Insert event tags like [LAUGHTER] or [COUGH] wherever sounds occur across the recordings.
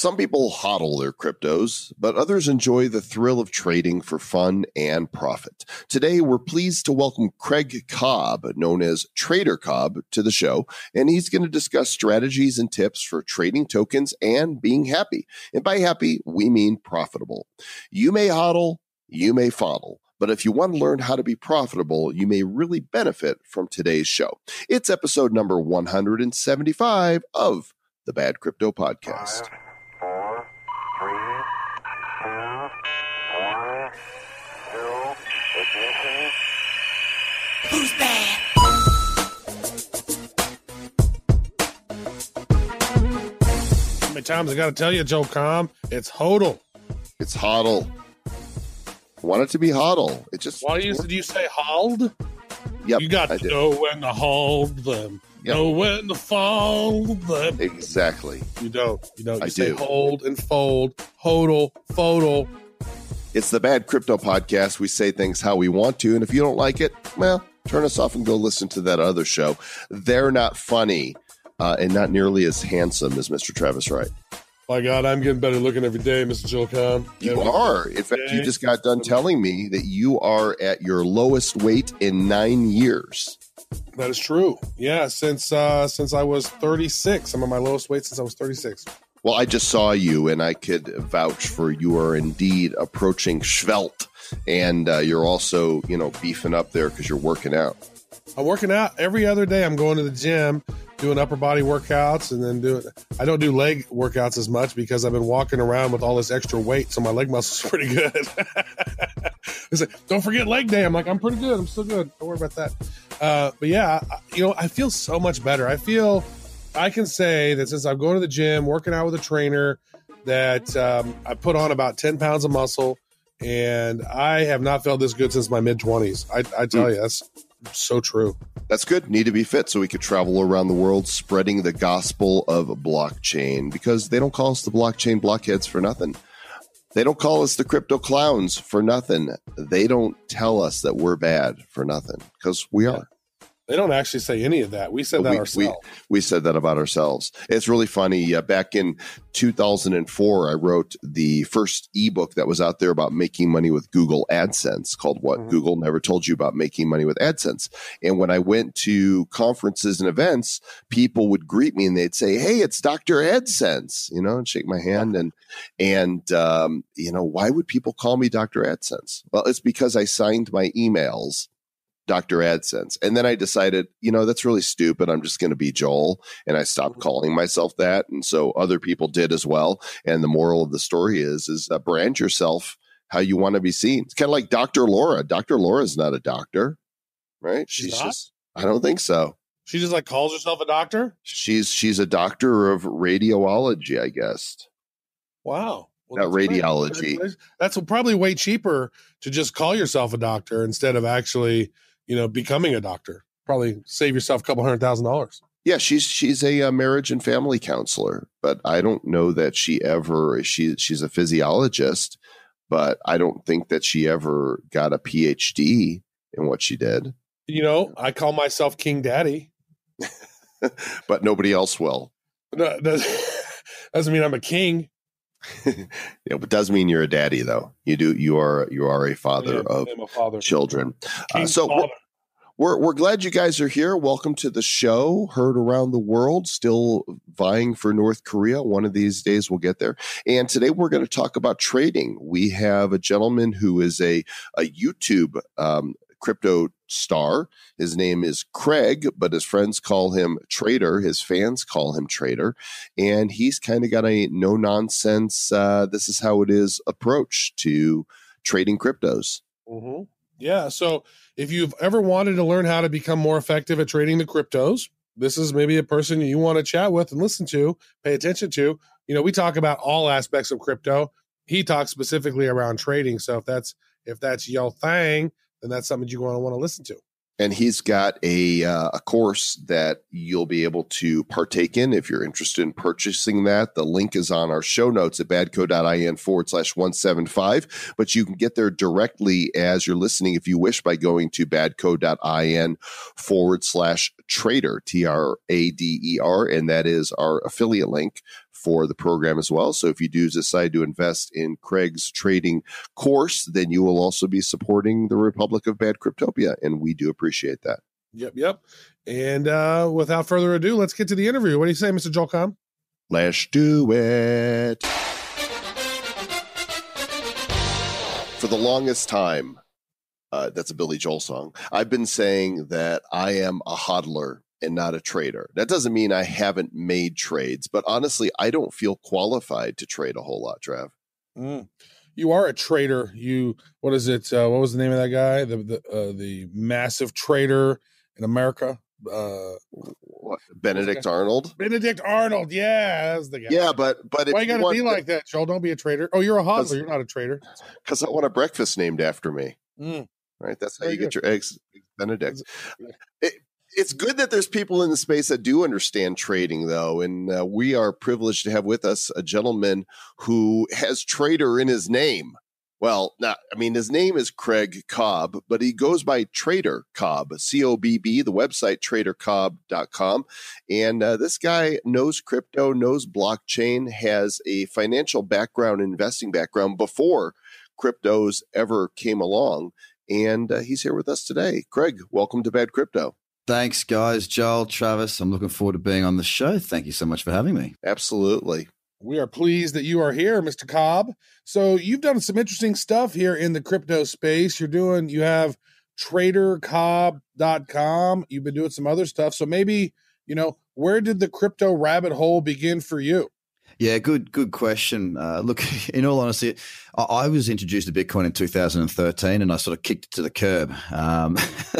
Some people hodl their cryptos, but others enjoy the thrill of trading for fun and profit. Today, we're pleased to welcome Craig Cobb, known as Trader Cobb, to the show, and he's going to discuss strategies and tips for trading tokens and being happy. And by happy, we mean profitable. You may hodl, you may fodl. But if you want to learn how to be profitable, you may really benefit from today's show. It's episode number 175 of the Bad Crypto Podcast. Five, four, three, two, one, zero, ignition. Who's bad? How many times I got to tell you, Joel Comm? It's hodl. It's hodl. Want it to be hodl. It just Why do you, do you say hold? Yep, you got I to did. know when to hold them, Yep. know when to fold them. Exactly. You don't. You don't. You I say do. hold and fold, hodl, fodal. It's the Bad Crypto Podcast. We say things how we want to, and if you don't like it, well, turn us off and go listen to that other show. They're not funny uh, and not nearly as handsome as Mr. Travis Wright. My God, I'm getting better looking every day, Mr. Joel Comm. You Every- are. In fact, you just got done telling me that you are at your lowest weight in nine years. That is true. Yeah, since uh since I was 36, I'm at my lowest weight since I was 36. Well, I just saw you, and I could vouch for you are indeed approaching svelte, and uh, you're also, you know, beefing up there because you're working out. I'm working out every other day. I'm going to the gym, doing upper body workouts, and then doing. I don't do leg workouts as much because I've been walking around with all this extra weight, so my leg muscles pretty good. [LAUGHS] Like, don't forget leg day. I'm like, I'm pretty good. I'm still good. Don't worry about that. Uh, but yeah, I- you know, I feel so much better. I feel I can say that since I'm going to the gym, working out with a trainer, that um, I put on about 10 pounds of muscle, and I have not felt this good since my mid 20s. I, I tell you, that's so true. That's good. Need to be fit so we could travel around the world spreading the gospel of blockchain because they don't call us the blockchain blockheads for nothing. They don't call us the crypto clowns for nothing. They don't tell us that we're bad for nothing because we are. They don't actually say any of that. We said that we, ourselves. we, we said that about ourselves. It's really funny. Uh, back in 2004, I wrote the first ebook that was out there about making money with Google AdSense called What Mhm. Google Never Told You About Making Money with AdSense. And when I went to conferences and events, people would greet me and they'd say, Hey, it's Dr. AdSense, you know, and shake my hand. And, and, um, you know, why would people call me Dr. AdSense? Well, it's because I signed my emails Dr. AdSense. And then I decided, you know, that's really stupid. I'm just going to be Joel. And I stopped calling myself that. And so other people did as well. And the moral of the story is, is uh, brand yourself how you want to be seen. It's kind of like Dr. Laura. Dr. Laura is not a doctor, right? She's She's just, I don't think so. she just like calls herself a doctor. She's, she's a doctor of radiology, I guess. Wow. Not that's great. radiology. That's probably way cheaper to just call yourself a doctor instead of actually, you know, becoming a doctor. Probably save yourself a couple hundred thousand dollars. Yeah, she's she's a, uh marriage and family counselor, but I don't know that she ever she she's a physiologist, but I don't think that she ever got a PhD in what she did. You know, I call myself King Daddy. [LAUGHS] But nobody else will. No, that [LAUGHS] doesn't mean I'm a king. [LAUGHS] Yeah, but does mean you're a daddy though. You do you are you are a father of a father. children. Uh, so we're, father. we're we're glad you guys are here. Welcome to the show. Heard around the world, still vying for North Korea. One of these days we'll get there. And today we're going to talk about trading. We have a gentleman who is a a YouTube um, crypto star. His name is Craig, but his friends call him Trader. His fans call him Trader, and he's kind of got a no nonsense. Uh, this is how it is approach to trading cryptos. hmm Yeah. So if you've ever wanted to learn how to become more effective at trading the cryptos, this is maybe a person you want to chat with and listen to, pay attention to. You know, we talk about all aspects of crypto. He talks specifically around trading. So if that's if that's your thing, then that's something you're going to want to listen to. and he's got a uh, a course that you'll be able to partake in if you're interested in purchasing that. The link is on our show notes at badco.in forward slash one seven five. But you can get there directly as you're listening if you wish by going to badco.in forward slash trader T R A D E R, and that is our affiliate link for the program as well. So if you do decide to invest in Craig's trading course, then you will also be supporting the Republic of Bad Cryptopia. And we do appreciate that. Yep, yep. And uh, without further ado, let's get to the interview. What do you say, Mr. Joel Comm? Let's do it. For the longest time, uh, that's a Billy Joel song. I've been saying that I am a hodler and not a trader. That doesn't mean I haven't made trades, but honestly, I don't feel qualified to trade a whole lot, Trav. Mm. You are a trader. You what is it? Uh, what was the name of that guy? The the uh, the massive trader in America. Uh, What, Benedict Arnold? Benedict Arnold. Yeah, that's the guy. Yeah, but but if Why you got to want be like that, Joel? Don't be a trader. Oh, you're a hodler. You're not a trader. because I want a breakfast named after me. Mm. Right, that's how Very you get your eggs, eggs Benedict. It, it's good that there's people in the space that do understand trading, though, and uh, we are privileged to have with us a gentleman who has trader in his name. Well, not, I mean, his name is Craig Cobb, but he goes by Trader Cobb, C O B B, the website tradercobb.com. And uh, this guy knows crypto, knows blockchain, has a financial background, investing background before cryptos ever came along. And uh, he's here with us today. Craig, welcome to Bad Crypto. Thanks, guys. Joel, Travis, I'm looking forward to being on the show. Thank you so much for having me. Absolutely. We are pleased that you are here, Mr. Cobb. So you've done some interesting stuff here in the crypto space. You're doing, you have tradercobb.com. You've been doing some other stuff. So maybe, you know, where did the crypto rabbit hole begin for you? Yeah, good, good question. Uh, look, [LAUGHS] in all honesty, I, I was introduced to Bitcoin in 2013, and I sort of kicked it to the curb. Um, [LAUGHS]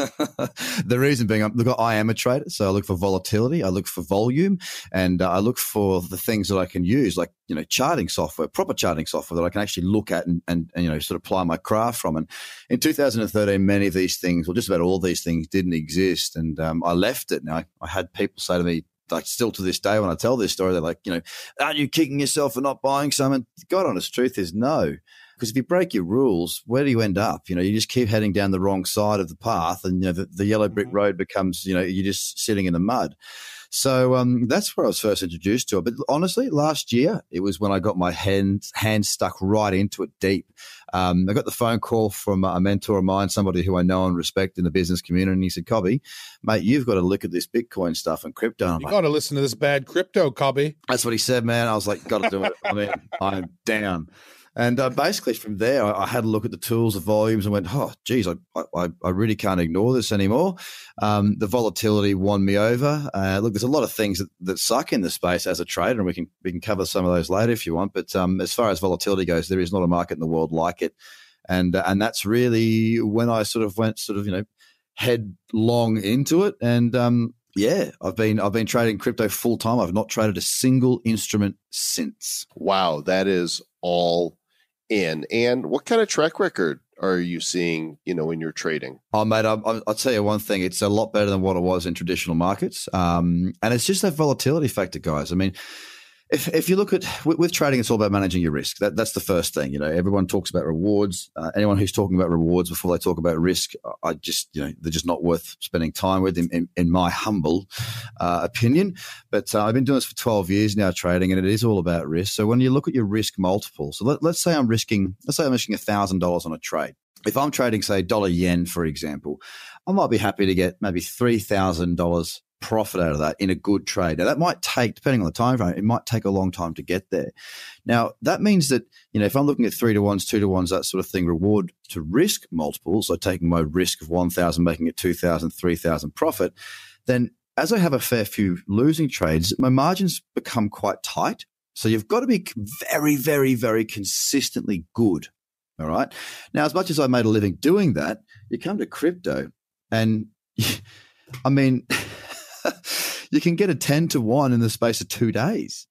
the reason being, look, I am a trader, so I look for volatility, I look for volume, and uh, I look for the things that I can use, like you know, charting software, proper charting software that I can actually look at and, and, and you know, sort of apply my craft from. And in 2013, many of these things, well, just about all these things, didn't exist, and um, I left it. Now I, I had people say to me, like still to this day when I tell this story, they're like, you know, aren't you kicking yourself for not buying some? And God honest truth is no. Because if you break your rules, where do you end up? You know, you just keep heading down the wrong side of the path, and you know the, the yellow brick Mhm. road becomes, you know, you're just sitting in the mud. So um, that's where I was first introduced to it. But honestly, last year it was when I got my hands hands stuck right into it deep. Um, I got the phone call from a mentor of mine, somebody who I know and respect in the business community, and he said, "Cobby, mate, you've got to look at this Bitcoin stuff and crypto." And You like, got to listen to this bad crypto, Cobby. that's what he said, man. I was like, got to do it. I mean, I'm down. And uh, basically, from there, I, I had a look at the tools, the volumes, and went, "Oh, geez, I, I, I really can't ignore this anymore." Um, the volatility won me over. Uh, look, there's a lot of things that, that suck in the space as a trader, and we can we can cover some of those later if you want. But um, as far as volatility goes, there is not a market in the world like it, and uh, and that's really when I sort of went sort of you know headlong into it, and um, yeah, I've been I've been trading crypto full time. I've not traded a single instrument since. Wow, that is all in. And what kind of track record are you seeing, you know, in your trading? Oh, mate, I, I, I'll tell you one thing. It's a lot better than what it was in traditional markets. Um, and it's just that volatility factor, guys. I mean, if, if you look at with, with trading, it's all about managing your risk. That, that's the first thing. You know, everyone talks about rewards. Uh, anyone who's talking about rewards before they talk about risk, I just, you know, they're just not worth spending time with, in, in, in my humble uh, opinion. But uh, I've been doing this for 12 years now, trading, and it is all about risk. So when you look at your risk multiple, so let, let's say I'm risking, let's say I'm risking $1,000 on a trade. If I'm trading, say, dollar yen, for example, I might be happy to get maybe $3,000 profit out of that in a good trade. Now that might take, depending on the time frame, it might take a long time to get there. Now that means that you know if I'm looking at three to ones, two to ones, that sort of thing, reward to risk multiples, so taking my risk of one thousand, making it 2,000, 3,000 profit, then as I have a fair few losing trades, my margins become quite tight. So you've got to be very, very, very consistently good. All right. Now, as much as I made a living doing that, you come to crypto and [LAUGHS] I mean, [LAUGHS] [LAUGHS] you can get a 10 to 1 in the space of two days.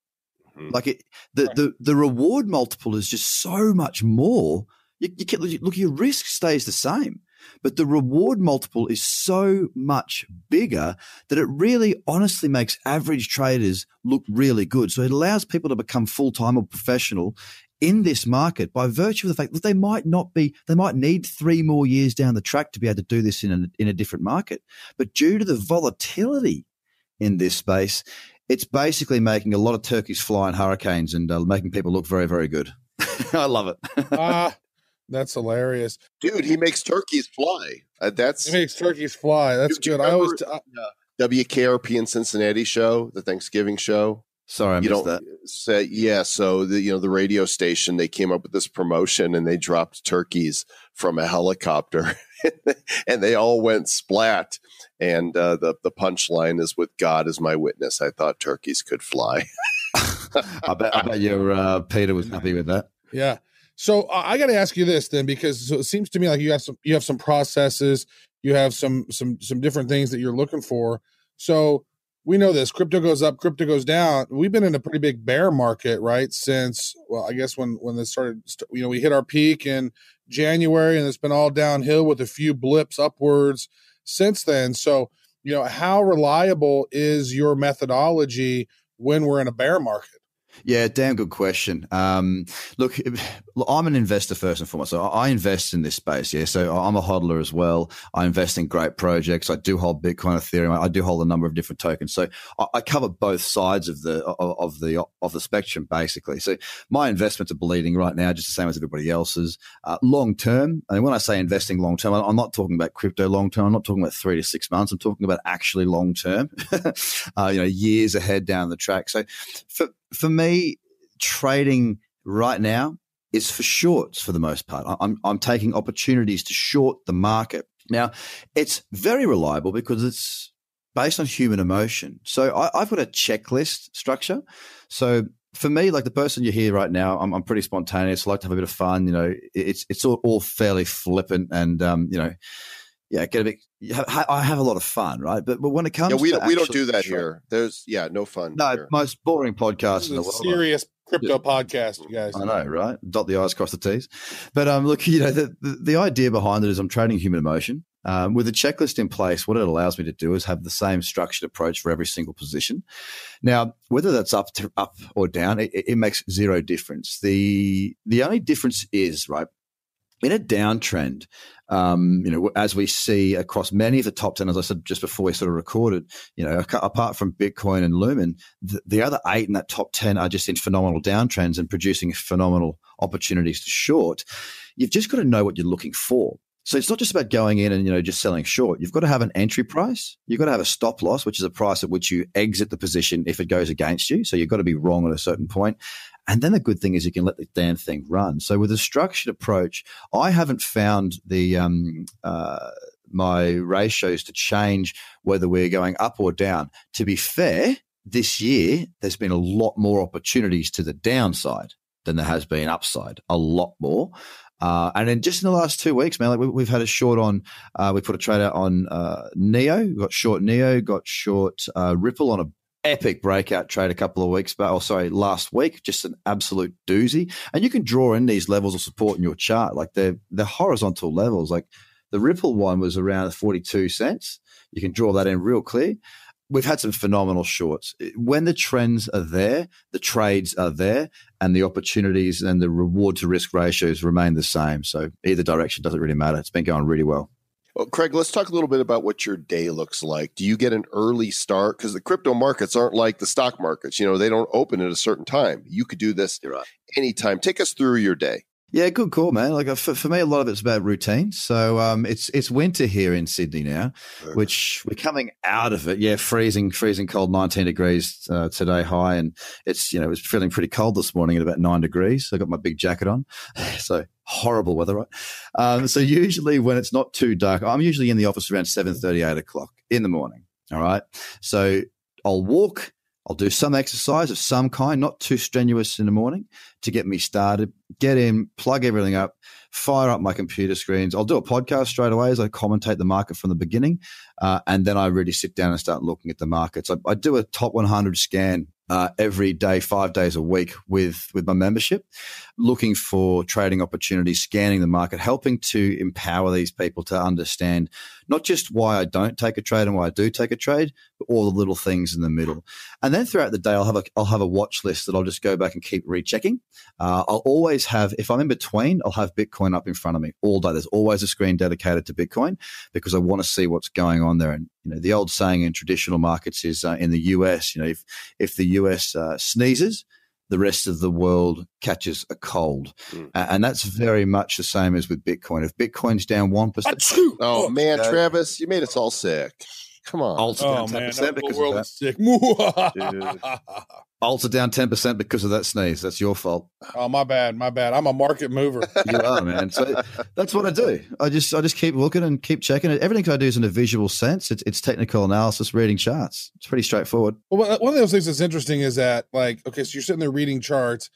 Mhm. Like it, the, Right. the, the reward multiple is just so much more. You, you can, look, your risk stays the same, but the reward multiple is so much bigger that it really honestly makes average traders look really good. So it allows people to become full time or professional in this market by virtue of the fact that they might not be, they might need three more years down the track to be able to do this in a, in a different market. But due to the volatility in this space, it's basically making a lot of turkeys fly in hurricanes and uh, making people look very, very good. [LAUGHS] I love it. ah, [LAUGHS] that's hilarious. Dude, he makes turkeys fly. Uh, that's It makes turkeys fly. That's Do you good. I always, remember- t- I- WKRP in Cincinnati show, the Thanksgiving show. Sorry, I you missed that. say yeah. So the you know the radio station they came up with this promotion and they dropped turkeys from a helicopter, [LAUGHS] and they all went splat. And uh, the the punchline is with God as my witness. I thought turkeys could fly. [LAUGHS] I bet, I bet your uh, Peter was happy with that. yeah. So uh, I got to ask you this then, because so it seems to me like you have some, you have some processes, you have some, some, some different things that you're looking for. So we know this crypto goes up, crypto goes down. We've been in a pretty big bear market, right? Since, well, I guess when, when this started, you know, we hit our peak in January and it's been all downhill with a few blips upwards since then. So, you know, how reliable is your methodology when we're in a bear market? Yeah, damn good question. Um, look, I'm an investor first and foremost. So I invest in this space. Yeah, so I'm a hodler as well. I invest in great projects. I do hold Bitcoin, Ethereum. I do hold a number of different tokens. So I, I cover both sides of the of the of the spectrum, basically. So my investments are bleeding right now, just the same as everybody else's. Uh, long term, and when I say investing long term, I'm not talking about crypto long term. I'm not talking about three to six months. I'm talking about actually long term. [LAUGHS] uh, you know, years ahead down the track. So for for me, trading right now is for shorts for the most part. I'm I'm taking opportunities to short the market. Now, it's very reliable because it's based on human emotion. So I, I've got a checklist structure. So for me, like the person you hear right now, I'm, I'm pretty spontaneous. I like to have a bit of fun. You know, it's it's all, all fairly flippant and um, you know, yeah, get a bit. I have a lot of fun, right? But but when it comes, Yeah, we to don't, we don't do that tra- here. There's yeah, no fun. No, here. most boring This podcast is in the a world. serious crypto podcast, you guys. I know, right? Dot the i's, cross the t's. But um, look, [LAUGHS] you know, the, the, the idea behind it is I'm trading human emotion. Um, with a checklist in place, what it allows me to do is have the same structured approach for every single position. Now, whether that's up to, up or down, it, it makes zero difference. The the only difference is right in a downtrend. Um, you know, as we see across many of the top ten, as I said just before we sort of recorded, you know, apart from Bitcoin and Lumen, the, the other eight in that top ten are just in phenomenal downtrends and producing phenomenal opportunities to short. You've just got to know what you're looking for. So it's not just about going in and you know just selling short. You've got to have an entry price. You've got to have a stop loss, which is a price at which you exit the position if it goes against you. So you've got to be wrong at a certain point. And then the good thing is you can let the damn thing run. So with a structured approach, I haven't found the um, uh, my ratios to change whether we're going up or down. To be fair, this year there's been a lot more opportunities to the downside than there has been upside. A lot more. Uh, and then just in the last two weeks, man, like we, we've had a short on, uh, we put a trade out on uh, Neo, got short Neo, got short uh, Ripple on a epic breakout trade a couple of weeks back, or oh, sorry, last week, just an absolute doozy. And you can draw in these levels of support in your chart, like they're they're horizontal levels. Like the Ripple one was around forty two cents. You can draw that in real clear. We've had some phenomenal shorts. When the trends are there, the trades are there, and the opportunities and the reward to risk ratios remain the same. So either direction doesn't really matter. It's been going really well. Well, Craig, let's talk a little bit about what your day looks like. Do you get an early start? Because the crypto markets aren't like the stock markets. You know, they don't open at a certain time. You could do this right. anytime. Take us through your day. Yeah, good call, man. Like uh, for, for me, a lot of it's about routine. So um, it's it's winter here in Sydney now, which we're coming out of it. Yeah, freezing, freezing cold, nineteen degrees uh, today high, and it's you know it's feeling pretty cold this morning at about nine degrees. I got my big jacket on, [SIGHS] so horrible weather, right? Um, so usually when it's not too dark, I'm usually in the office around 7.30, 8 o'clock in the morning. All right, so I'll walk. I'll do some exercise of some kind, not too strenuous in the morning to get me started. Get in, plug everything up, fire up my computer screens. I'll do a podcast straight away as I commentate the market from the beginning. Uh, and then I really sit down and start looking at the markets. I, I do a top 100 scan uh, every day, five days a week with, with my membership, looking for trading opportunities, scanning the market, helping to empower these people to understand not just why I don't take a trade and why I do take a trade, but all the little things in the middle. And then throughout the day, I'll have a I'll have a watch list that I'll just go back and keep rechecking. Uh, I'll always have, if I'm in between, I'll have Bitcoin up in front of me all day. There's always a screen dedicated to Bitcoin because I want to see what's going on there. And you know, the old saying in traditional markets is uh, in the US, you know, if if the US uh, sneezes, the rest of the world catches a cold. Mm. Uh, and that's very much the same as with Bitcoin. If Bitcoin's down 1%, Achoo! Oh, man, Okay. Travis, you made us all sick. Come on. alts are Oh down man, 10% because world of is sick. [LAUGHS] Alts are down 10% because of that sneeze. That's your fault. Oh, my bad, my bad. I'm a market mover. [LAUGHS] You are, man. So that's what I do. I just I just keep looking and keep checking it. Everything I do is in a visual sense. It's, it's technical analysis, reading charts. It's pretty straightforward. Well, one of those things that's interesting is that, like, okay, so you're sitting there reading charts.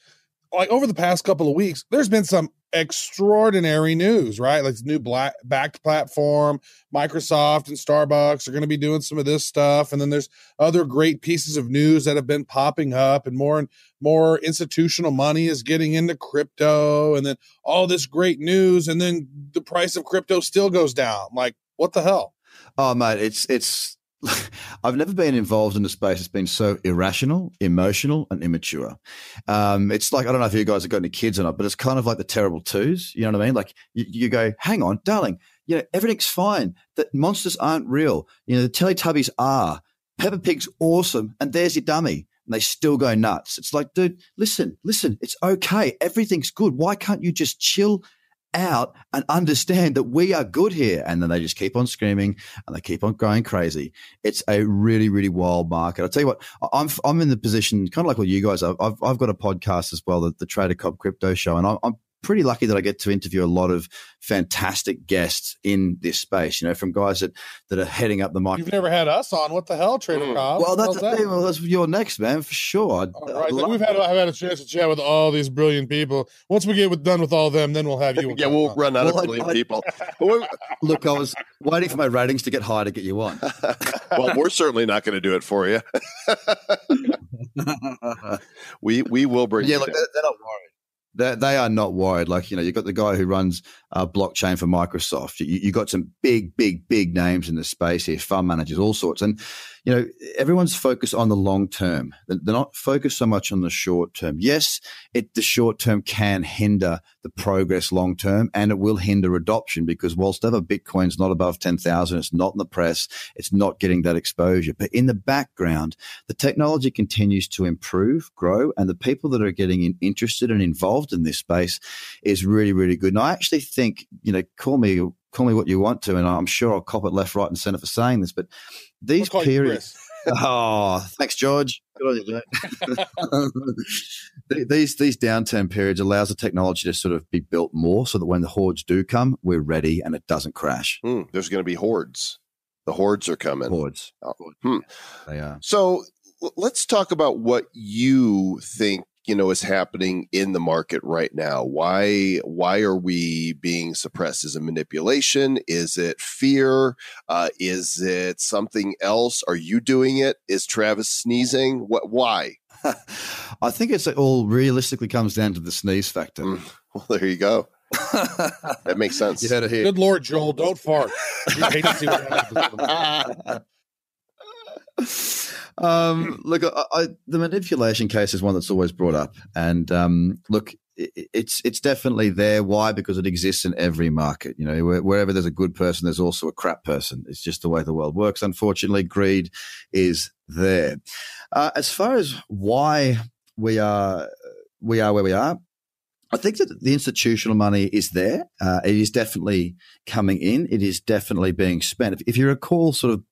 Like over the past couple of weeks, there's been some extraordinary news, right? Like new black Bakkt platform, Microsoft and Starbucks are going to be doing some of this stuff, and then there's other great pieces of news that have been popping up, and more and more institutional money is getting into crypto, and then all this great news, and then the price of crypto still goes down. Like, what the hell? Oh, mate, it's it's. [LAUGHS] I've never been involved in a space that's been so irrational, emotional, and immature. Um, it's like I don't know if you guys have got any kids or not, but it's kind of like the terrible twos. You know what I mean? Like you, you go, "Hang on, darling, you know everything's fine. That monsters aren't real. You know the Teletubbies are. Peppa Pig's awesome, and there's your dummy." And they still go nuts. It's like, dude, listen, listen, it's okay. Everything's good. Why can't you just chill out and understand that we are good here. And then they just keep on screaming and they keep on going crazy. It's a really, really wild market. I'll tell you what, I'm, I'm in the position, kind of like what you guys are. I've, I've got a podcast as well, the, the Trader Cobb Crypto Show, and I'm, I'm pretty lucky that I get to interview a lot of fantastic guests in this space, you know, from guys that, that are heading up the market. You've never had us on. What the hell, Trader Mm. Cobb? Well, that's, How's that? well, that's your next, man, for sure. I'd- All I'd right, love we've had I've had a chance to chat with all these brilliant people. Once we get with, done with all them, then we'll have you. [LAUGHS] yeah, we'll run out Well, of brilliant I- people. [LAUGHS] Look, I was waiting for my ratings to get high to get you on. [LAUGHS] well, we're certainly not going to do it for you. We we will bring yeah, you look, down. they're, they're not worried. They, they are not worried. Like, you know, you've got the guy who runs uh, blockchain for Microsoft. You, you got some big, big, big names in the space here, fund managers, all sorts. And, you know, everyone's focused on the long term. They're not focused so much on the short term. Yes, it, the short term can hinder the progress long term and it will hinder adoption because whilst ever Bitcoin's not above 10,000, it's not in the press, it's not getting that exposure. But in the background, the technology continues to improve, grow, and the people that are getting in, interested and involved in this space is really, really good. And I actually think, you know, call me call me what you want to, and I'm sure I'll cop it left, right, and centre for saying this, but these periods. [LAUGHS] Oh, thanks, George. Good on you, mate. Th- [LAUGHS] these these downturn periods allows the technology to sort of be built more, so that when the hordes do come, we're ready and it doesn't crash. Hmm, there's going to be hordes. The hordes are coming. Hordes, Oh, hmm. they are. So let's talk about what you think you know is happening in the market right now. Why why are we being suppressed? Is it manipulation? Is it fear? Uh, is it something else? Are you doing it? Is Travis sneezing? What? Why? [LAUGHS] I think it's all realistically comes down to the sneeze factor. Mm. Well, there you go. [LAUGHS] That makes sense. you heard it here. Good Lord, Joel, don't fart. [LAUGHS] We hate to see what happens. um, look, I, I, the manipulation case is one that's always brought up, and um, look, i it's it's definitely there. Why? Because it exists in every market. You know, where, wherever there's a good person, there's also a crap person. It's just the way the world works. Unfortunately, greed is there. Uh, as far as why we are we are where we are, I think that the institutional money is there. Uh, it is definitely coming in. It is definitely being spent. If, if you recall, sort of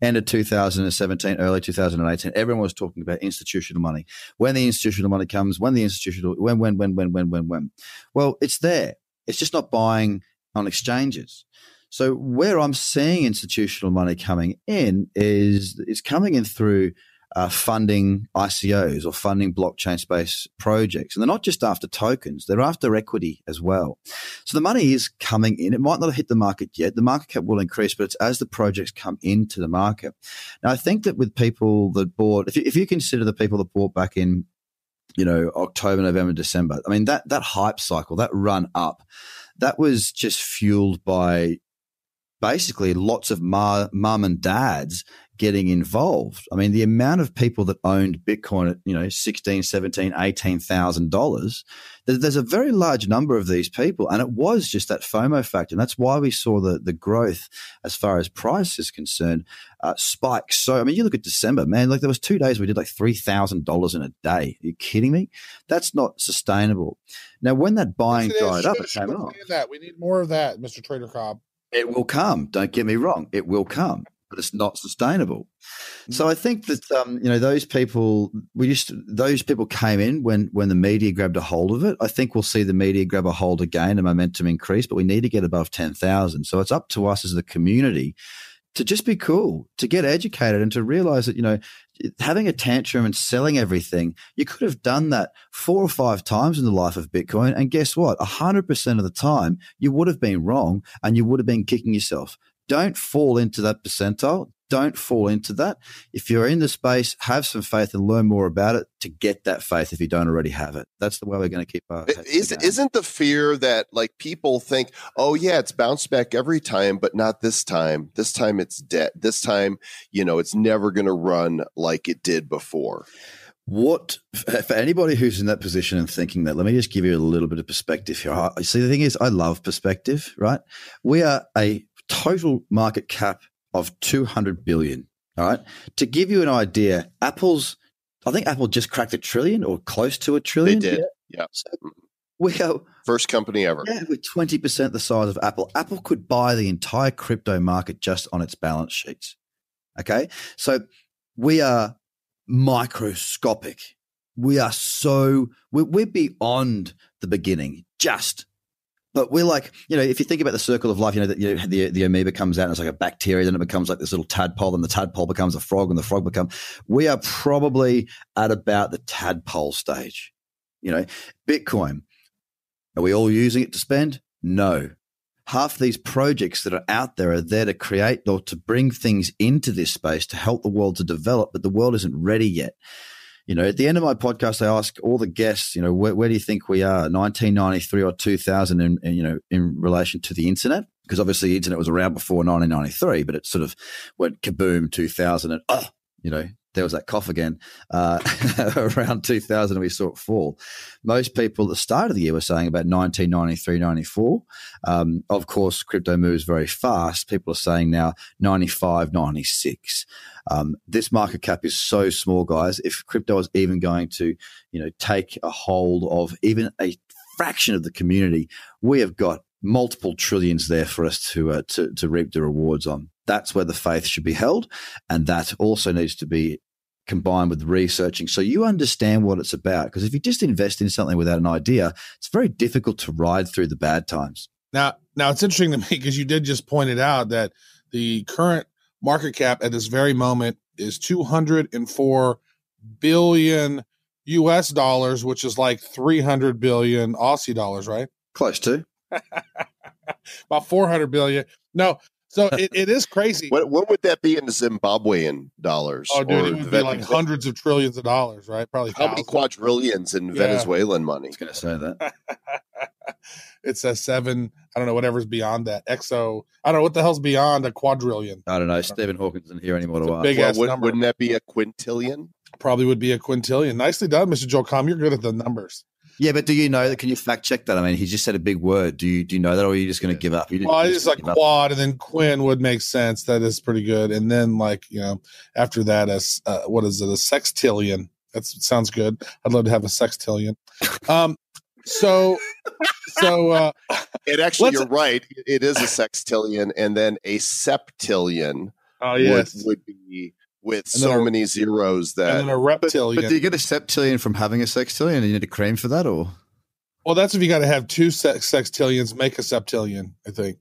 end of 2017, early 2018, everyone was talking about institutional money. When the institutional money comes, when the institutional, when, when, when, when, when, when, when. Well, it's there. It's just not buying on exchanges. So where I'm seeing institutional money coming in is it's coming in through uh, funding ICOs or funding blockchain space projects. And they're not just after tokens, they're after equity as well. So the money is coming in. It might not have hit the market yet. The market cap will increase, but it's as the projects come into the market. Now, I think that with people that bought, if you, if you consider the people that bought back in, you know, October, November, December, I mean, that, that hype cycle, that run up, that was just fueled by basically lots of mum and dads getting involved. I mean, the amount of people that owned Bitcoin at, you know, 16, 17, 18,000 dollars, there's a very large number of these people. And it was just that FOMO factor. And that's why we saw the, the growth as far as price is concerned, uh, spike. So, I mean, you look at December, man, like there was two days we did like $3,000 in a day. Are you kidding me? That's not sustainable. Now, when that buying Yes, is. dried up, it came off. That we need more of that, Mr. Trader Cobb. It will come. Don't get me wrong. It will come, but it's not sustainable. So I think that um, you know those people we to, those people came in when when the media grabbed a hold of it. I think we'll see the media grab a hold again and momentum increase, but we need to get above ten thousand. So it's up to us as the community to just be cool, to get educated, and to realize that you know having a tantrum and selling everything, you could have done that four or five times in the life of Bitcoin. And guess what? 100% of the time, you would have been wrong and you would have been kicking yourself. Don't fall into that percentile. Don't fall into that. If you're in the space, have some faith and learn more about it to get that faith if you don't already have it. That's the way we're going to keep our. Is, isn't the fear that like people think, oh yeah, it's bounced back every time, but not this time. This time it's dead. This time, you know, it's never going to run like it did before. What for anybody who's in that position and thinking that? Let me just give you a little bit of perspective here. I- See, the thing is, I love perspective. Right? We are a total market cap of two hundred billion. All right. To give you an idea, Apple's, I think Apple just cracked a trillion or close to a trillion. They did. Yeah. So we are First company ever. yeah, we're twenty percent the size of Apple. Apple could buy the entire crypto market just on its balance sheets. Okay, so we are microscopic. We are so we're, we're beyond the beginning. Just, but we're like you know, if you think about the circle of life, you know that you know, the the amoeba comes out and it's like a bacteria, then it becomes like this little tadpole, and the tadpole becomes a frog, and the frog become. We are probably at about the tadpole stage. You know, Bitcoin. Are we all using it to spend? No. Half these projects that are out there are there to create or to bring things into this space to help the world to develop, but the world isn't ready yet. You know, at the end of my podcast, I ask all the guests, you know, where, where do you think we are, 1993 or 2000, in, in, you know, in relation to the internet? Because obviously, the internet was around before 1993, but it sort of went kaboom 2000, and oh, you know, there was that cough again uh, [LAUGHS] around 2000 we saw it fall. Most people at the start of the year were saying about 1993, 94. Um, of course, crypto moves very fast. People are saying now 95, 96. Um, this market cap is so small, guys. If crypto is even going to, you know, take a hold of even a fraction of the community, we have got multiple trillions there for us to uh, to, to reap the rewards on. That's where the faith should be held, and that also needs to be combined with researching so you understand what it's about. Because if you just invest in something without an idea, it's very difficult to ride through the bad times. Now, now it's interesting to me because you did just point it out that the current market cap at this very moment is 204 billion US dollars, which is like 300 billion Aussie dollars, right? Close to. [LAUGHS] About 400 billion. No, so it, it is crazy. What what would that be in Zimbabwean dollars? oh, dude, Or it would be like hundreds of trillions of dollars, right? Probably How many quadrillions in Yeah. Venezuelan money? I was going to say that. [LAUGHS] it's a seven. I don't know whatever's beyond that. Exo. I don't know what the hell's beyond a quadrillion. I don't know. Stephen Hawkins isn't here anymore It's to a big Well, ass would, number. wouldn't that be a quintillion? Probably would be a quintillion. Nicely done, Mr. Joel Comm. You're good at the numbers. Yeah, but do you know that? Can you fact check that? I mean, he just said a big word. Do you do you know that, or are you just going to give up? You Well, you're just like gonna up? quad, and then quin would make sense. That is pretty good. And then like you know, after that, as uh, what is it? A sextillion. That sounds good. I'd love to have a sextillion. Um, so, so uh, It actually, you're right. It is a sextillion, and then a septillion oh would, yes, would be with And so a- many zeros and that then a reptilian. But do you get a septillion from having a sextillion? And you need a cream for that, or well, that's if you got to have two sex sextillions make a septillion. I think.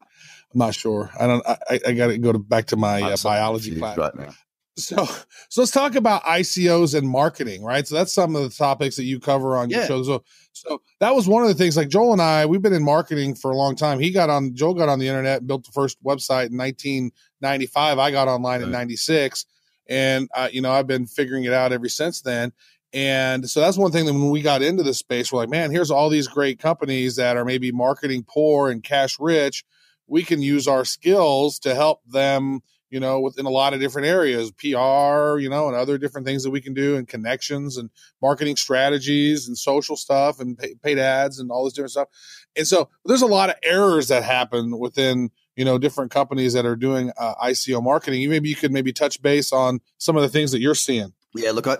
I'm not sure. I don't. I, I- I got to go to back to my uh, biology class. right now. So, so let's talk about ICOs and marketing, right? So that's some of the topics that you cover on your show. So, so that was one of the things. Like Joel and I, we've been in marketing for a long time. He got on, Joel got on the internet, built the first website in 1995. I got online in Right. '96, and uh, you know I've been figuring it out ever since then. And so that's one thing that when we got into this space, we're like, man, here's all these great companies that are maybe marketing poor and cash rich. We can use our skills to help them you know, within a lot of different areas, PR, you know, and other different things that we can do and connections and marketing strategies and social stuff and pay, paid ads and all this different stuff. And so there's a lot of errors that happen within, you know, different companies that are doing uh, ICO marketing. You maybe you could maybe touch base on some of the things that you're seeing. Yeah, look, I,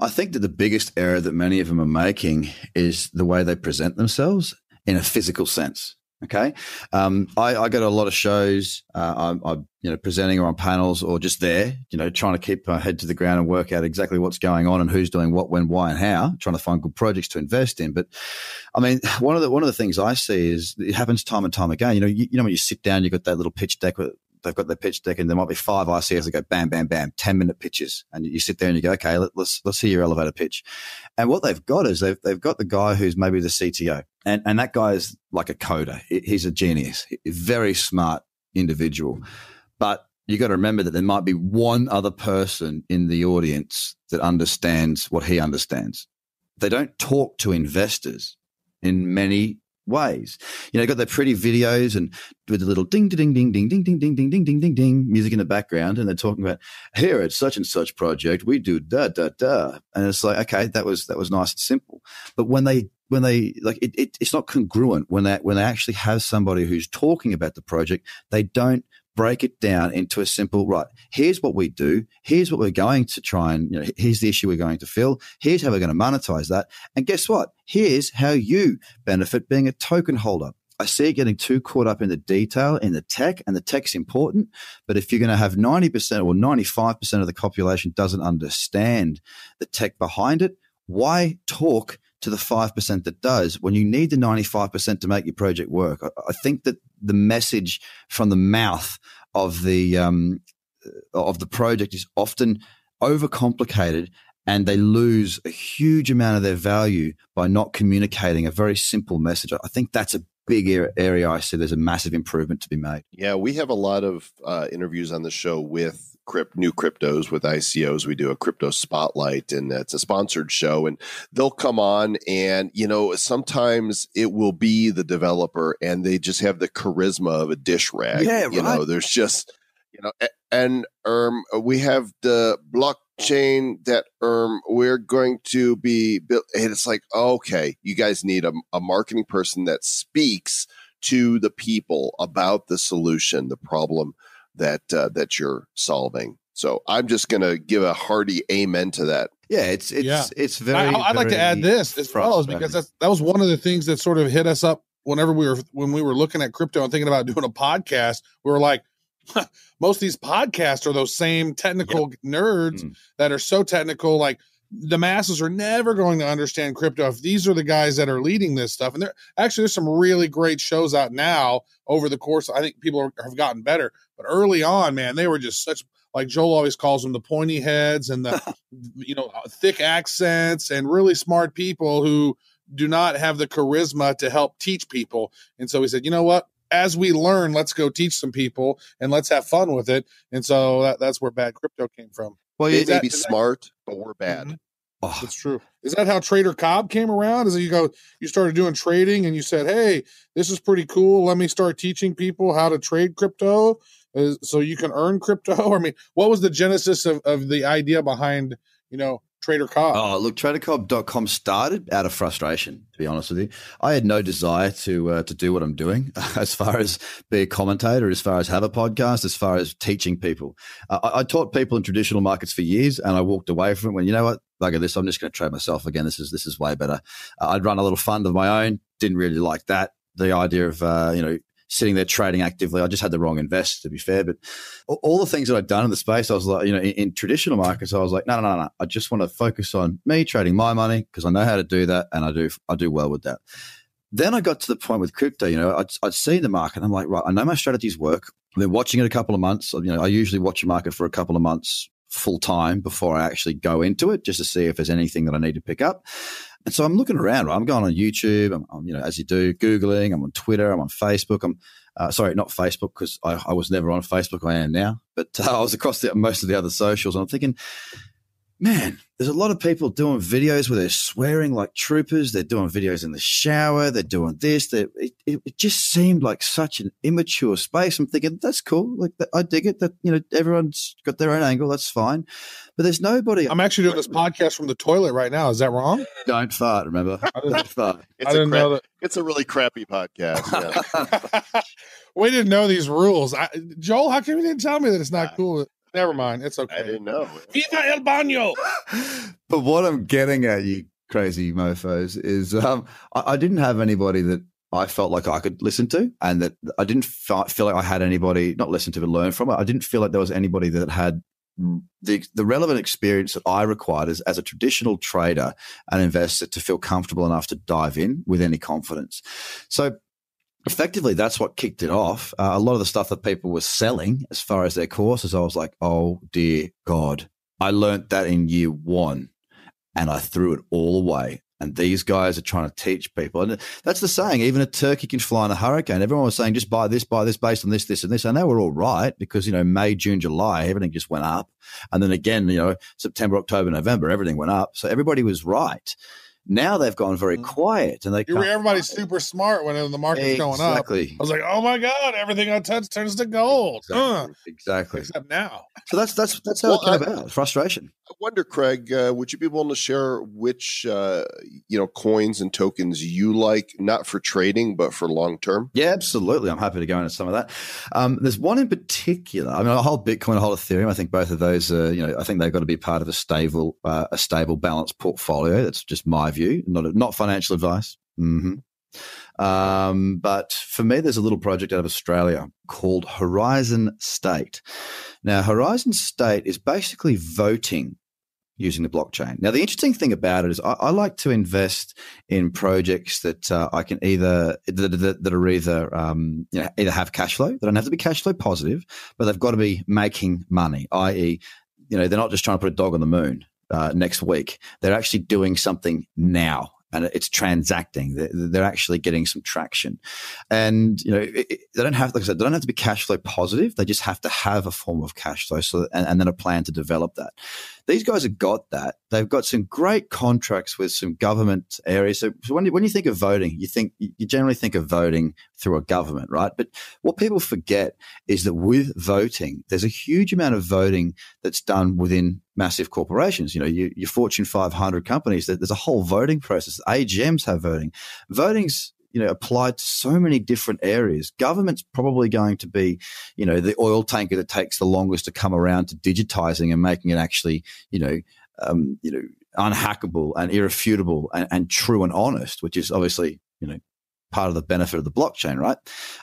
I think that the biggest error that many of them are making is the way they present themselves in a physical sense. Okay, um, I, I go to a lot of shows. Uh, I'm, I'm, you know, presenting or on panels or just there, you know, trying to keep my head to the ground and work out exactly what's going on and who's doing what, when, why, and how. Trying to find good projects to invest in. But I mean, [LAUGHS] one of the one of the things I see is it happens time and time again. You know, you, you know when you sit down, you've got that little pitch deck with they've got their pitch deck and there might be five ICOs that go bam, bam, bam, 10 minute pitches. And you sit there and you go, okay, let, us let's hear your elevator pitch. And what they've got is they've, they've got the guy who's maybe the CTO and, and that guy is like a coder. He's a genius, very smart individual. But you got to remember that there might be one other person in the audience that understands what he understands. They don't talk to investors in many ways. You know, got their pretty videos and with the little ding ding ding ding ding ding ding ding ding ding ding ding ding music in the background, and they're talking about here at such and such project we do da da da, and it's like okay, that was that was nice and simple. But when they when they like it, it it's not congruent. When they when they actually have somebody who's talking about the project, they don't break it down into a simple right here's what we do. Here's what we're going to try and you know here's the issue we're going to fill. Here's how we're going to monetize that. And guess what? Here's how you benefit being a token holder. I see it getting too caught up in the detail in the tech, and the tech's important. But if you're going to have 90% or 95% of the population doesn't understand the tech behind it, why talk to the 5% that does when you need the 95% to make your project work. I, think that the message from the mouth of the, um, of the project is often overcomplicated and they lose a huge amount of their value by not communicating a very simple message. I think that's a big area I see there's a massive improvement to be made. Yeah, we have a lot of uh, interviews on the show with crypt, new cryptos with ICOs. We do a crypto spotlight and it's a sponsored show and they'll come on and, you know, sometimes it will be the developer and they just have the charisma of a dish rag. Yeah, you right. know, there's just, you know, and um, we have the blockchain that um, we're going to be built. And it's like, okay, you guys need a, a marketing person that speaks to the people about the solution, the problem that uh, that you're solving. So I'm just going to give a hearty amen to that. Yeah, it's it's Yeah. it's very. I, I'd like to add this as well, is because that's, that was one of the things that sort of hit us up whenever we were when we were looking at crypto and thinking about [LAUGHS] doing a podcast. We were like, most of these podcasts are those same technical nerds Mm. that are so technical, like. The masses are never going to understand crypto if these are the guys that are leading this stuff. And there actually there's some really great shows out now over the course. I think people are, have gotten better, but early on, man, they were just such like Joel always calls them the pointy heads and the [LAUGHS] you know uh, thick accents and really smart people who do not have the charisma to help teach people. And so he said, you know what? As we learn, let's go teach some people and let's have fun with it. And so that, that's where bad crypto came from. Well, They may be smart, but we're bad. Mhm. oh, That's true. Is that how Trader Cobb came around? Is you go, you started doing trading and you said, hey, this is pretty cool. Let me start teaching people how to trade crypto so you can earn crypto? [LAUGHS] I mean, what was the genesis of, of the idea behind, you know, Trader Cobb? Oh, look, tradercobb.com started out of frustration, to be honest with you. I had no desire to uh, to do what I'm doing [LAUGHS] as far as be a commentator, as far as have a podcast, as far as teaching people. Uh, I, I taught people in traditional markets for years and I walked away from it when, you know what, at this, I'm just going to trade myself again. This is, this is way better. Uh, I'd run a little fund of my own, didn't really like that. The idea of, uh, you know, sitting there trading actively. I just had the wrong investor, to be fair. But all- the things that I'd done in the space, I was like, you know, in, in traditional markets, I was like, no, no, no, no. I just want to focus on me trading my money because I know how to do that, and I do, I do well with that. Then I got to the point with crypto. You know, I'd, I'd see the market. I'm like, right, I know my strategies work. I've been watching it a couple of months. You know, I usually watch a market for a couple of months full time before I actually go into it, just to see if there's anything that I need to pick up. And so I'm looking around. Right? I'm going on YouTube. I'm, I'm, you know, as you do, googling. I'm on Twitter. I'm on Facebook. I'm uh, sorry, not Facebook because I, I was never on Facebook. I am now, but [LAUGHS] uh, I was across the, most of the other socials. And I'm thinking, man, there's a lot of people doing videos where they're swearing like troopers. They're doing videos in the shower. They're doing this. They're, it, it, it just seemed like such an immature space. I'm thinking that's cool. Like I dig it. That you know everyone's got their own angle. That's fine. But there's nobody. I'm actually doing this podcast from the toilet right now. Is that wrong? Don't fart. Remember? [LAUGHS] I didn't, Don't fart. It's I a didn't crap, know that. it's a really crappy podcast. Yeah. [LAUGHS] we didn't know these rules. I, Joel, how come you didn't tell me that it's not Ah. cool? Never mind. It's okay. I okay. didn't know. Viva el baño. [LAUGHS] but what I'm getting at, you crazy mofos, is um, I, I didn't have anybody that I felt like I could listen to, and that I didn't fe- feel like I had anybody not listen to but learn from. I didn't feel like there was anybody that had the the relevant experience that I required as, as a traditional trader and investor to feel comfortable enough to dive in with any confidence. So effectively that's what kicked it off. Uh, a lot of the stuff that people were selling as far as their courses, I was like, oh dear God, I learned that in year one and I threw it all away. And these guys are trying to teach people. And that's the saying. Even a turkey can fly in a hurricane. Everyone was saying, just buy this, buy this based on this, this, and this. And they were all right because, you know, May, June, July, everything just went up. And then again, you know, September, October, November, everything went up. So everybody was right. Now they've gone very quiet and they everybody's super smart when the market's going up. Exactly. I was like, oh my God, everything I touch turns to gold. Uh, Exactly. exactly. except now. So that's that's that's how Well, it came I- about. Frustration. I wonder, Craig, uh, would you be willing to share which uh, you know coins and tokens you like, not for trading but for long term? Yeah, absolutely. I'm happy to go into some of that. Um, there's one in particular. I mean, I hold Bitcoin, I hold Ethereum. I think both of those, are, you know, I think they've got to be part of a stable, uh, a stable, balanced portfolio. That's just my view, not not financial advice. hmm Um, but for me, there's a little project out of Australia called Horizon State. Now, Horizon State is basically voting using the blockchain. Now, the interesting thing about it is I, I like to invest in projects that uh, I can either that, that, that are either um, you know either have cash flow. They don't have to be cash flow positive, but they've got to be making money. I.e., you know, they're not just trying to put a dog on the moon uh, next week. They're actually doing something now. And it's transacting. They're, they're actually getting some traction, and you know it, it- they don't have, like I said, they don't have to be cash flow positive. They just have to have a form of cash flow, so and, and then a plan to develop that these guys have got that. They've got some great contracts with some government areas. So, when you, when you think of voting, you think you generally think of voting through a government, right? But what people forget is that with voting, there's a huge amount of voting that's done within massive corporations. You know, your, your Fortune 500 companies. There's a whole voting process. AGMs have voting. Voting's you know applied to so many different areas. Government's probably going to be you know the oil tanker that takes the longest to come around to digitizing and making it actually you know um, you know unhackable and irrefutable and, and true and honest which is obviously you know part of the benefit of the blockchain right?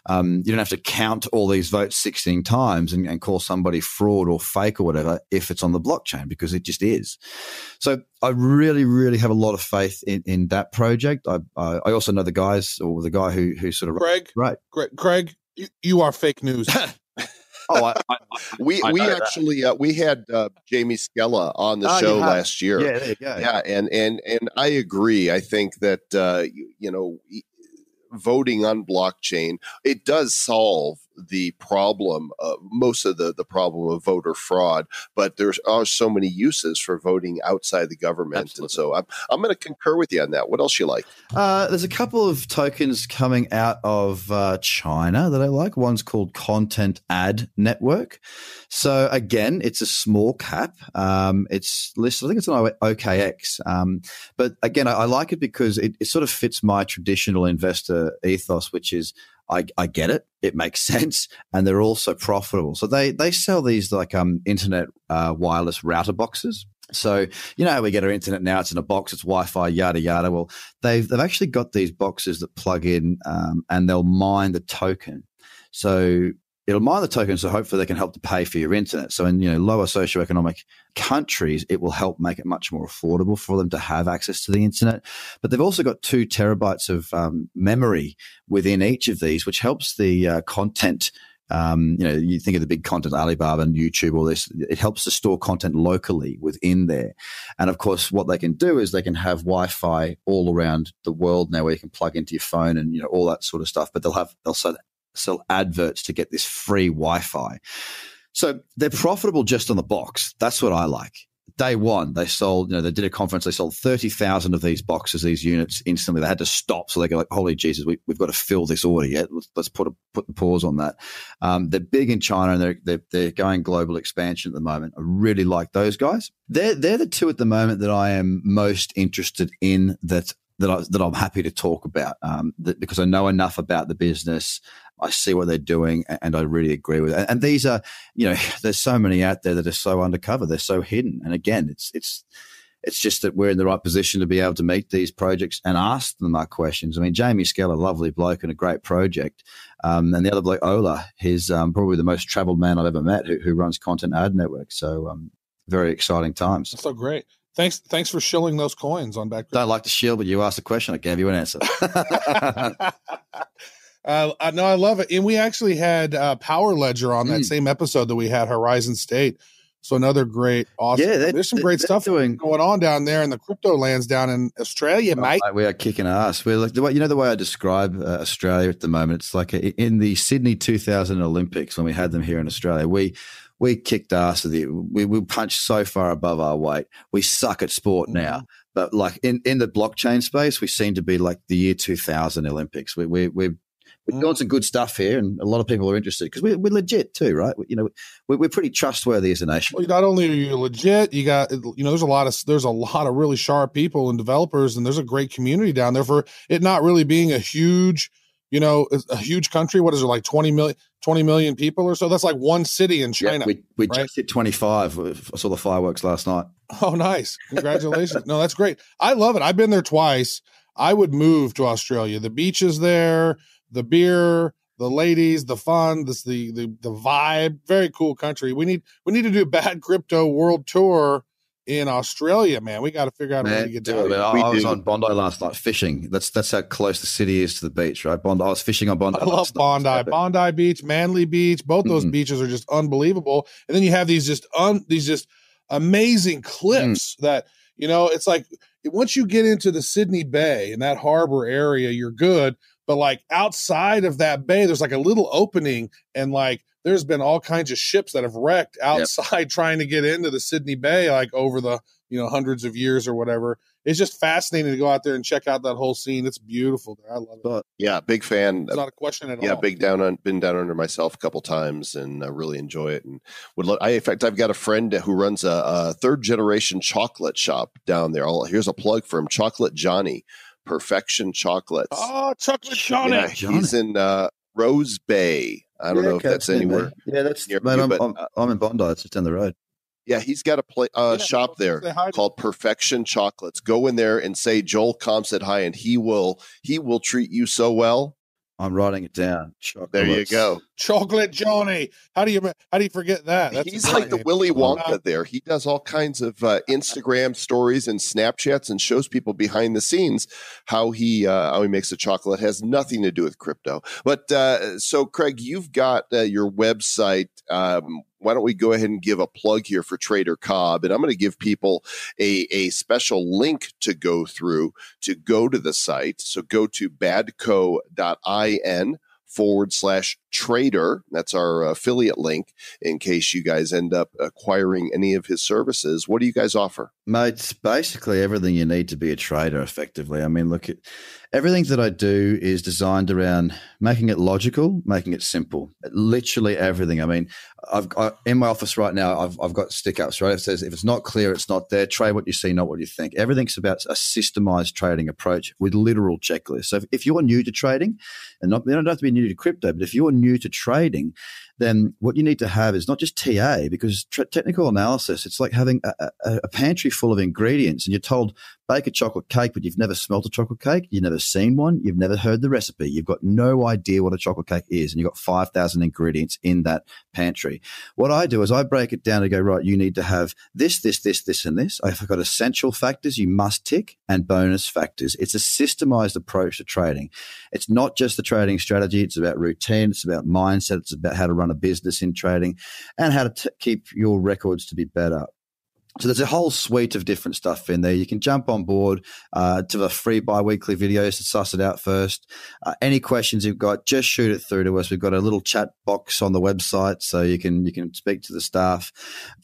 Um, you don't have to count all these votes 16 times and, and call somebody fraud or fake or whatever if it's on the blockchain because it just is. So i really really have a lot of faith in, in that project. I, I, I also know the guys or the guy who who sort of Craig, right. Craig, Craig you, you are fake news. [LAUGHS] oh I, I, We I we actually uh, we had uh, Jamie Skella on the Oh, show have. last year. yeah there you yeah and and and i agree. I think that uh you, you know voting on blockchain it does solve the problem uh, most of the the problem of voter fraud but there are so many uses for voting outside the government and so i'm i'm going to concur with you on that what else you like Uh, there's a couple of tokens coming out of uh, China that I like. One's called Content Ad Network. So again, it's a small cap. Um, it's listed. I think it's on OKX. Um, but again, I, I like it because it, it sort of fits my traditional investor ethos, which is I, I get it. It makes [LAUGHS] sense, and they're also profitable. So they they sell these like um internet uh, wireless router boxes. So you know we get our internet now? It's in a box. It's Wi-Fi, yada yada. Well, they've they've actually got these boxes that plug in, um, and they'll mine the token. So it'll mine the tokens so hopefully they can help to pay for your internet. So in you know lower socioeconomic countries, it will help make it much more affordable for them to have access to the internet. But they've also got two terabytes of um, memory within each of these, which helps the uh, content um, you know, you think of the big content, Alibaba and YouTube, all this, it helps to store content locally within there. And of course, what they can do is they can have Wi-Fi all around the world now where you can plug into your phone and, you know, all that sort of stuff. But they'll have, they'll sell, adverts to get this free Wi-Fi. So they're profitable just on the box. That's what I like. day one, they sold, you know, they did a conference, they sold 30,000 of these boxes, these units instantly. They had to stop. So they go like, holy Jesus, we, have got to fill this order yet. Let's, let's, put a, put the pause on that. Um, they're big in China and they're, they're, they're going global expansion at the moment. I really like those guys. They're, they're the two at the moment that I am most interested in that that I, that I'm happy to talk about um, that, because I know enough about the business. I see what they're doing, and I really agree with it. And these are, you know, [LAUGHS] there's so many out there that are so undercover, they're so hidden. And again, it's it's it's just that we're in the right position to be able to meet these projects and ask them our questions. I mean, Jamie Skella, lovely bloke and a great project, um, and the other bloke, Ola, he's um, probably the most travelled man I've ever met who, who runs Content Ad Network. So um, very exciting times. That's so great. Thanks, thanks for shilling those coins on back. Don't like to shill, but you asked a question. I gave you an answer. [LAUGHS] [LAUGHS] Uh, I know I love it, and we actually had uh, Power Ledger on that mm. same episode that we had Horizon State. So another great, awesome. Yeah, there's some great stuff doing, going on down there in the crypto lands down in Australia, oh, mate. We are kicking ass. We're like the way you know the way I describe uh, Australia at the moment. It's like a, in the Sydney 2000 Olympics when we had them here in Australia. We we kicked ass it. We we punched so far above our weight. We suck at sport now. Mm-hmm. But like in, in the blockchain space, we seem to be like the year 2000 Olympics. We, we, we're we're doing some good stuff here, and a lot of people are interested because we're, we're legit too, right? We, you know, we're, we're, pretty trustworthy as a nation. Well, not only are you legit, you got you know, there's a lot of there's a lot of really sharp people and developers, and there's a great community down there for it not really being a huge, you know, a huge country. What is it like 20 million, 20 million people or so? That's like one city in China. Yeah, we we right? just hit 25. I saw the fireworks last night. Oh, nice! Congratulations! no, that's great. I love it. I've been there twice. I would move to Australia. The beaches there the beer, the ladies, the fun, this the the the vibe. Very cool country. We need we need to do a bad crypto world tour in Australia, man. We got to figure out man, a way to get down. I, I was on Bondi last night fishing. That's that's how close the city is to the beach, right? Bondi. I was fishing on Bondi. I love Bondi. Bondi Beach, Manly Beach. Both those mm-hmm. beaches are just unbelievable. And then you have these just un these just amazing cliffs mm. that you know. It's like once you get into the Sydney Bay and that harbor area, you're good but like outside of that bay there's like a little opening and like there's been all kinds of ships that have wrecked outside yep. [LAUGHS] trying to get into the sydney bay like over the you know hundreds of years or whatever. It's just fascinating to go out there and check out that whole scene. It's beautiful there. I love it. Yeah big fan. It's not a question at yeah, all. yeah big down on been down under myself a couple times and I really enjoy it and would lo- I, in fact i've got a friend who runs a, a third generation chocolate shop down there. I'll, here's a plug for him chocolate johnny Perfection Chocolates. Oh, Chocolate Johnny. Yeah, he's in uh, Rose Bay. I don't yeah, know if that's anywhere. Yeah, that's near man, I'm, but, I'm, I'm, in Bondi. It's just down the road. Yeah, he's got a play, uh, yeah, shop there called Perfection Chocolates. Go in there and say Joel Comm said hi, and he will he will treat you so well. I'm writing it down. Chocolates. There you go. Chocolate Johnny. How do you how do you forget that? That's He's like the Willy Wonka there. He does all kinds of uh, Instagram stories and Snapchats and shows people behind the scenes how he uh, how he makes the chocolate. It has nothing to do with crypto. But uh, so Craig, you've got uh, your website. Um, why don't we go ahead and give a plug here for Trader Cobb? And I'm going to give people a, a special link to go through to go to the site. So go to badco.in forward slash trader. That's our affiliate link in case you guys end up acquiring any of his services. What do you guys offer? Mate, basically everything you need to be a trader effectively. I mean, look, everything that I do is designed around making it logical, making it simple. Literally everything. I mean, I've in my office right now, I've, I've got stick ups, right? It says, if it's not clear, it's not there. Trade what you see, not what you think. Everything's about a systemized trading approach with literal checklists. So if, if you're new to trading, and not, you don't have to be new to crypto, but if you're new to trading, then what you need to have is not just TA, because technical analysis, it's like having a, a, a, pantry full of ingredients and you're told bake a chocolate cake, but you've never smelt a chocolate cake, you've never seen one, you've never heard the recipe, you've got no idea what a chocolate cake is, and you've got 5,000 ingredients in that pantry. What I do is I break it down and go, right, you need to have this, this, this, this, and this. I've got essential factors you must tick and bonus factors. It's a systemized approach to trading. It's not just the trading strategy, it's about routine, it's about mindset, it's about how to run run a business in trading and how to t- keep your records to be better. So there's a whole suite of different stuff in there. You can jump on board uh, to the free bi-weekly videos to suss it out first. Uh, any questions you've got, just shoot it through to us. We've got a little chat box on the website, so you can you can speak to the staff,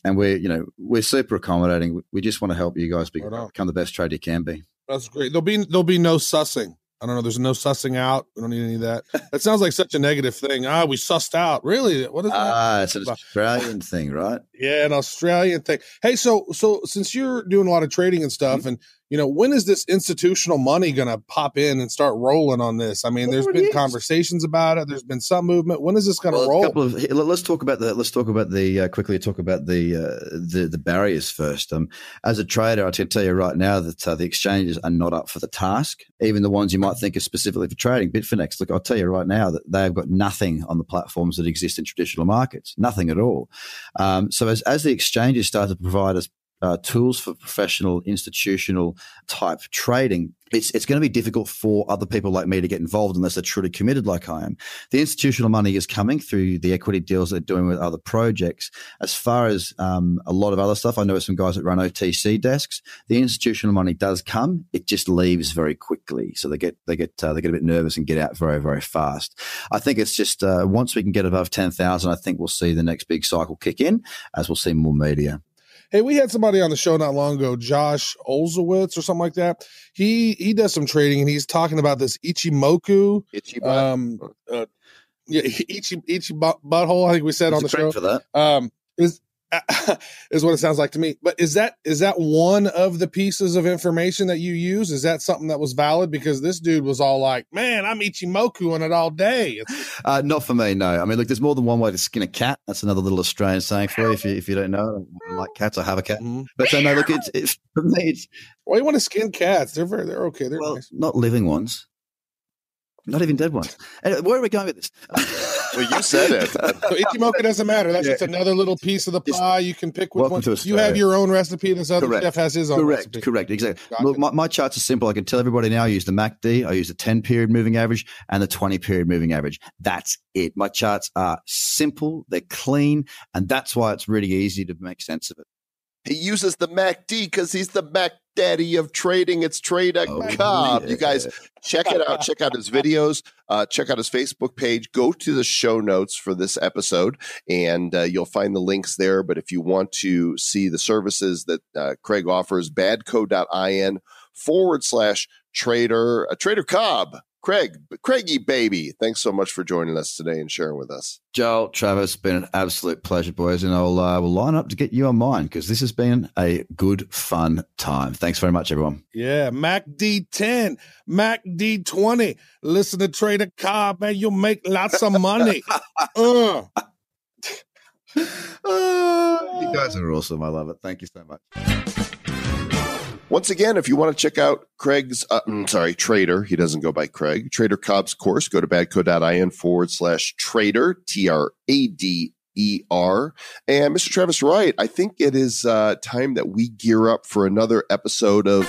and we're you know we're super accommodating. We just want to help you guys become the best trader you can be. That's great. There'll be there'll be no sussing. I don't know. There's no sussing out. We don't need any of that. That sounds like such a negative thing. Ah, we sussed out. Really? What is that? Ah, it's an Australian thing, right? Yeah, an Australian thing. Hey, so so since you're doing a lot of trading and Mm-hmm. stuff, and you know, when is this institutional money going to pop in and start rolling on this? I mean, there's been is. conversations about it. There's been some movement. When is this going to Well, a roll? couple of, let's talk about the let's talk about the uh, quickly talk about the uh, the the barriers first. Um, as a trader, I can tell you right now that uh, the exchanges are not up for the task. Even the ones you might think are specifically for trading, Bitfinex. Look, I'll tell you right now that they've got nothing on the platforms that exist in traditional markets, nothing at all. Um, so as as the exchanges start to provide us uh, tools for professional institutional type trading, it's it's going to be difficult for other people like me to get involved unless they're truly committed like I am. The institutional money is coming through the equity deals they're doing with other projects. As far as um, a lot of other stuff, I know some guys that run OTC desks. The institutional money does come; it just leaves very quickly, so they get they get uh, they get a bit nervous and get out very very fast. I think it's just uh, once we can get above ten thousand, I think we'll see the next big cycle kick in, as we'll see more media. Hey, we had somebody on the show not long ago, Josh Olszewicz or something like that. He he does some trading and he's talking about this Ichimoku. Itchy. Um, uh, yeah, [LAUGHS] Ichi Ichi butt, butthole. I think we said on the show. for that. um is [LAUGHS] is what it sounds like to me but is that is that one of the pieces of information that you use is that something that was valid because this dude was all like man i'm ichimoku on it all day [LAUGHS] Uh, not for me, no. I mean, look, there's more than one way to skin a cat. That's another little Australian saying for you if you, if you don't know. I like cats, I have a cat. Mhm. But uh, no, look, it's, it's [LAUGHS] for me. It's why you want to skin cats they're very they're okay they're well, nice not living ones, not even dead ones. Anyway, where are we going with this? [LAUGHS] Well, you said it. so [LAUGHS] ichimoku doesn't matter that's Yeah. just another little piece of the Just- pie you can pick which Welcome one to you have your own recipe and this other Correct. chef has his own correct, recipe correct, exactly. Got Look, my, my charts are simple. I can tell everybody now. I use the MACD, I use the 10 period moving average, and the 20 period moving average. That's it. My charts are simple, they're clean, and that's why it's really easy to make sense of it. He uses the MACD because he's the Mac Daddy of trading. It's Trader Oh, Cobb. yeah. You guys check it out. Check out his videos. Uh, check out his Facebook page. Go to the show notes for this episode, and uh, you'll find the links there. But if you want to see the services that uh, Craig offers, badco.in forward slash trader, uh, Trader Cobb. Craig, Craigie baby, thanks so much for joining us today and sharing with us. Joel, Travis, been an absolute pleasure, boys, and I'll uh, will line up to get you on mine because this has been a good, fun time. Thanks very much, everyone. Yeah, Mac D10, Mac D20. Listen to Trader Cobb, man. You'll make lots of money. [LAUGHS] uh. [LAUGHS] you guys [LAUGHS] are awesome. I love it. Thank you so much. Once again, if you want to check out Craig's, uh, mm, sorry, Trader, he doesn't go by Craig, Trader Cobb's course, go to badco.in forward slash trader, T R A D E R. And Mr. Travis Wright, I think it is uh, time that we gear up for another episode of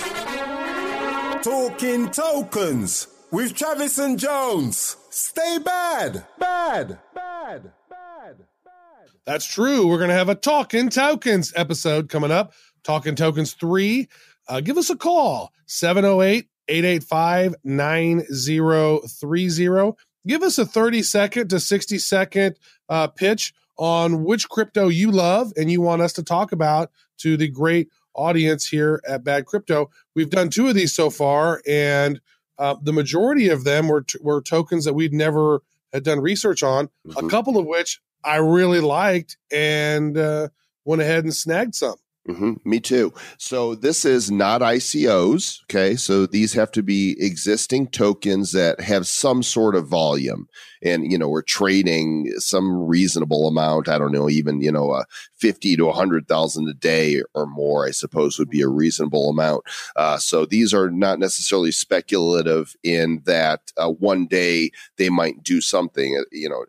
Talking tokens with Travis and Jones. Stay bad, bad, bad, bad, bad. That's true. We're going to have a Talking Tokens episode coming up. Talking Tokens 3. Uh, give us a call 708 885 9030. Give us a 30 second to 60 second uh, pitch on which crypto you love and you want us to talk about to the great audience here at Bad Crypto. We've done two of these so far, and uh, the majority of them were, t- were tokens that we'd never had done research on, a Mhm. couple of which I really liked and uh, went ahead and snagged some. Hmm me too. So this is not ICOs. Okay. So these have to be existing tokens that have some sort of volume. And, you know, we're trading some reasonable amount. I don't know, even, you know, uh, 50 to 100,000 a day or more, I suppose would be a reasonable amount. Uh, so these are not necessarily speculative in that uh, one day they might do something, uh, you know,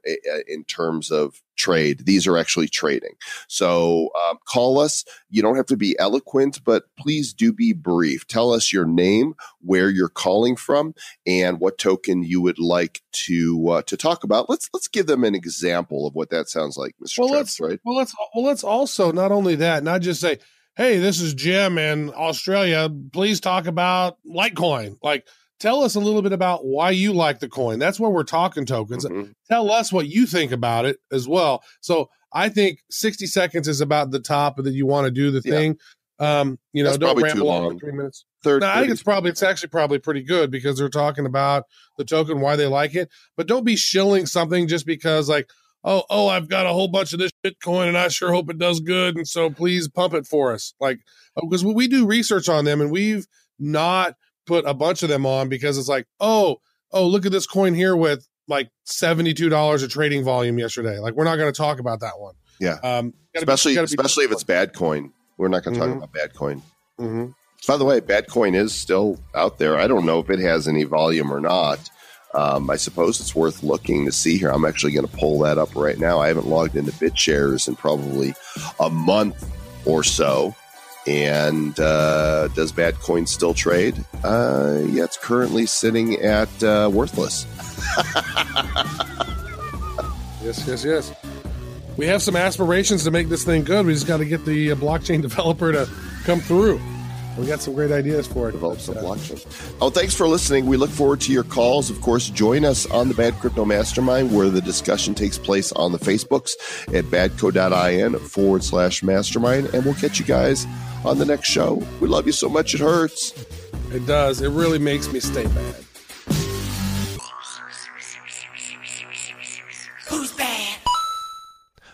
in terms of trade. These are actually trading. So um, call us. You don't have to be eloquent, but please do be brief. Tell us your name, where you're calling from, and what token you would like to uh, to talk about. Let's let's give them an example of what that sounds like, Mr. Well, Travis, let's right? well let's well let's also not only that, not just say hey, this is Jim in Australia. Please talk about Litecoin. Like, tell us a little bit about why you like the coin. That's where we're talking tokens. Mhm. Tell us what you think about it as well. So I think 60 seconds is about the top that you want to do the Yeah. thing. Um, you know, That's don't probably too ramble on three minutes. Third, No, I think it's probably it's actually probably pretty good because they're talking about the token, why they like it. But don't be shilling something just because like, oh, oh, I've got a whole bunch of this Bitcoin and I sure hope it does good. And so please pump it for us. Like because we do research on them and we've not put a bunch of them on because it's like, oh, oh, look at this coin here with like $72 of trading volume yesterday. Like we're not going to talk about that one. Yeah. Um especially be- especially if it's bad coin. We're not going to Mhm. talk about bad coin. Mhm. By the way, bad coin is still out there. I don't know if it has any volume or not. Um, I suppose it's worth looking to see here. I'm actually going to pull that up right now. I haven't logged into BitShares in probably a month or so. And uh, does bad coin still trade? Uh, yeah, it's currently sitting at uh, worthless. [LAUGHS] Yes, yes, yes. We have some aspirations to make this thing good. We just got to get the uh, blockchain [LAUGHS] developer to come through. We got some great ideas for it. develop some blockchain. Oh, thanks for listening. We look forward to your calls. Of course, join us on the Bad Crypto Mastermind where the discussion takes place on the Facebooks at badco.in forward slash mastermind. And we'll catch you guys on the next show. We love you so much it hurts. It does. It really makes me stay bad.